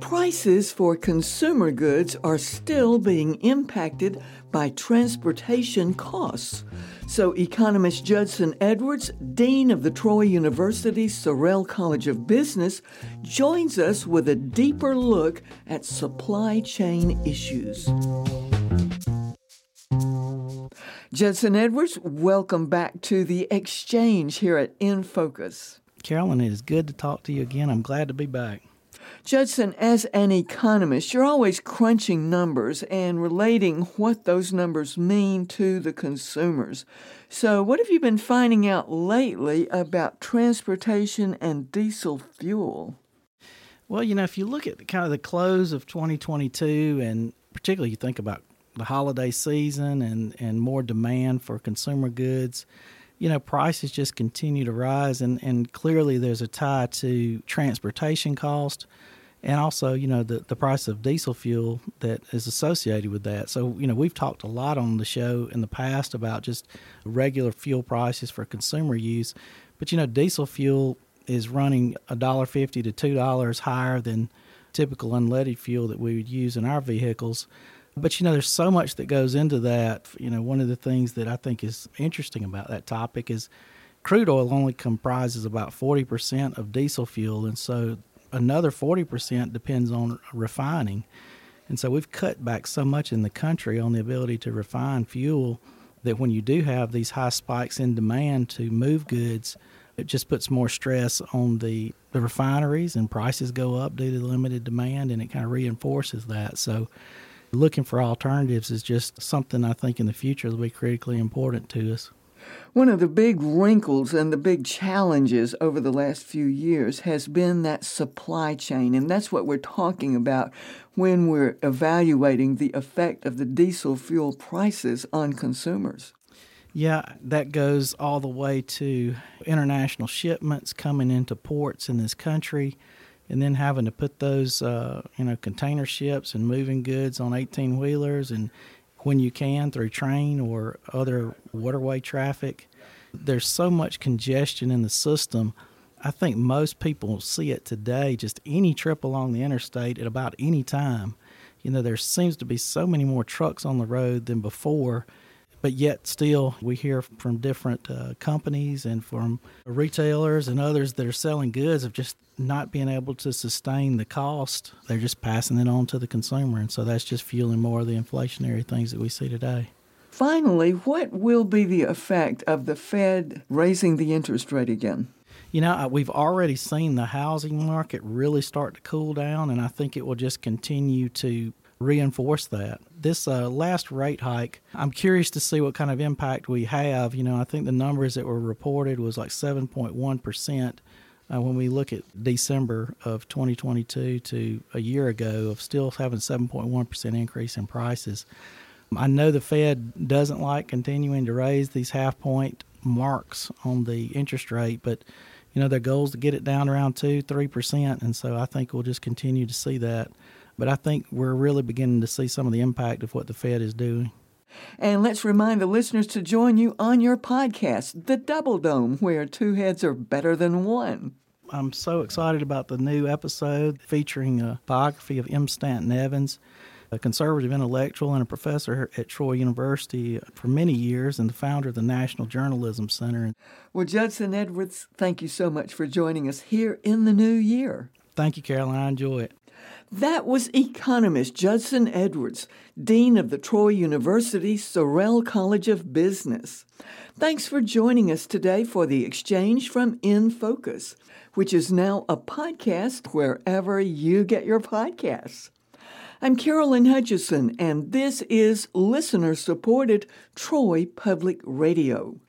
Prices for consumer goods are still being impacted by transportation costs. So, economist Judson Edwards, Dean of the Troy University Sorrell College of Business, joins us with a deeper look at supply chain issues. Judson Edwards, welcome back to the exchange here at In Focus. Carolyn, it is good to talk to you again. I'm glad to be back. Judson, as an economist, you're always crunching numbers and relating what those numbers mean to the consumers. So, what have you been finding out lately about transportation and diesel fuel? Well, you know, if you look at kind of the close of 2022, and particularly you think about the holiday season and, and more demand for consumer goods, you know, prices just continue to rise, and, and clearly there's a tie to transportation cost and also, you know, the, the price of diesel fuel that is associated with that. So, you know, we've talked a lot on the show in the past about just regular fuel prices for consumer use. But, you know, diesel fuel is running $1.50 to $2 higher than typical unleaded fuel that we would use in our vehicles. But, you know, there's so much that goes into that. You know, one of the things that I think is interesting about that topic is crude oil only comprises about 40% of diesel fuel. And so another 40% depends on refining. And so we've cut back so much in the country on the ability to refine fuel that when you do have these high spikes in demand to move goods, it just puts more stress on the, the refineries and prices go up due to the limited demand and it kind of reinforces that. So looking for alternatives is just something I think in the future will be critically important to us. One of the big wrinkles and the big challenges over the last few years has been that supply chain, and that's what we're talking about when we're evaluating the effect of the diesel fuel prices on consumers. Yeah, that goes all the way to international shipments coming into ports in this country and then having to put those uh, you know container ships and moving goods on 18 wheelers and when you can through train or other waterway traffic. There's so much congestion in the system. I think most people see it today, just any trip along the interstate at about any time. You know, there seems to be so many more trucks on the road than before but yet still we hear from different uh, companies and from retailers and others that are selling goods of just not being able to sustain the cost. They're just passing it on to the consumer and so that's just fueling more of the inflationary things that we see today. Finally what will be the effect of the fed raising the interest rate again? You know, we've already seen the housing market really start to cool down, and I think it will just continue to reinforce that. This uh, last rate hike, I'm curious to see what kind of impact we have. You know, I think the numbers that were reported was like 7.1 percent. Uh, when we look at December of 2022 to a year ago, of still having 7.1 percent increase in prices. I know the Fed doesn't like continuing to raise these half point marks on the interest rate, but you know their goal is to get it down around two, three percent, and so I think we'll just continue to see that. But I think we're really beginning to see some of the impact of what the Fed is doing. And let's remind the listeners to join you on your podcast, The Double Dome, where two heads are better than one. I'm so excited about the new episode featuring a biography of M. Stanton Evans, a conservative intellectual and a professor at Troy University for many years and the founder of the National Journalism Center. Well, Judson Edwards, thank you so much for joining us here in the new year. Thank you, Carolyn. I enjoy it. That was economist Judson Edwards, Dean of the Troy University Sorrell College of Business. Thanks for joining us today for the exchange from In Focus, which is now a podcast wherever you get your podcasts. I'm Carolyn Hutchison, and this is listener supported Troy Public Radio.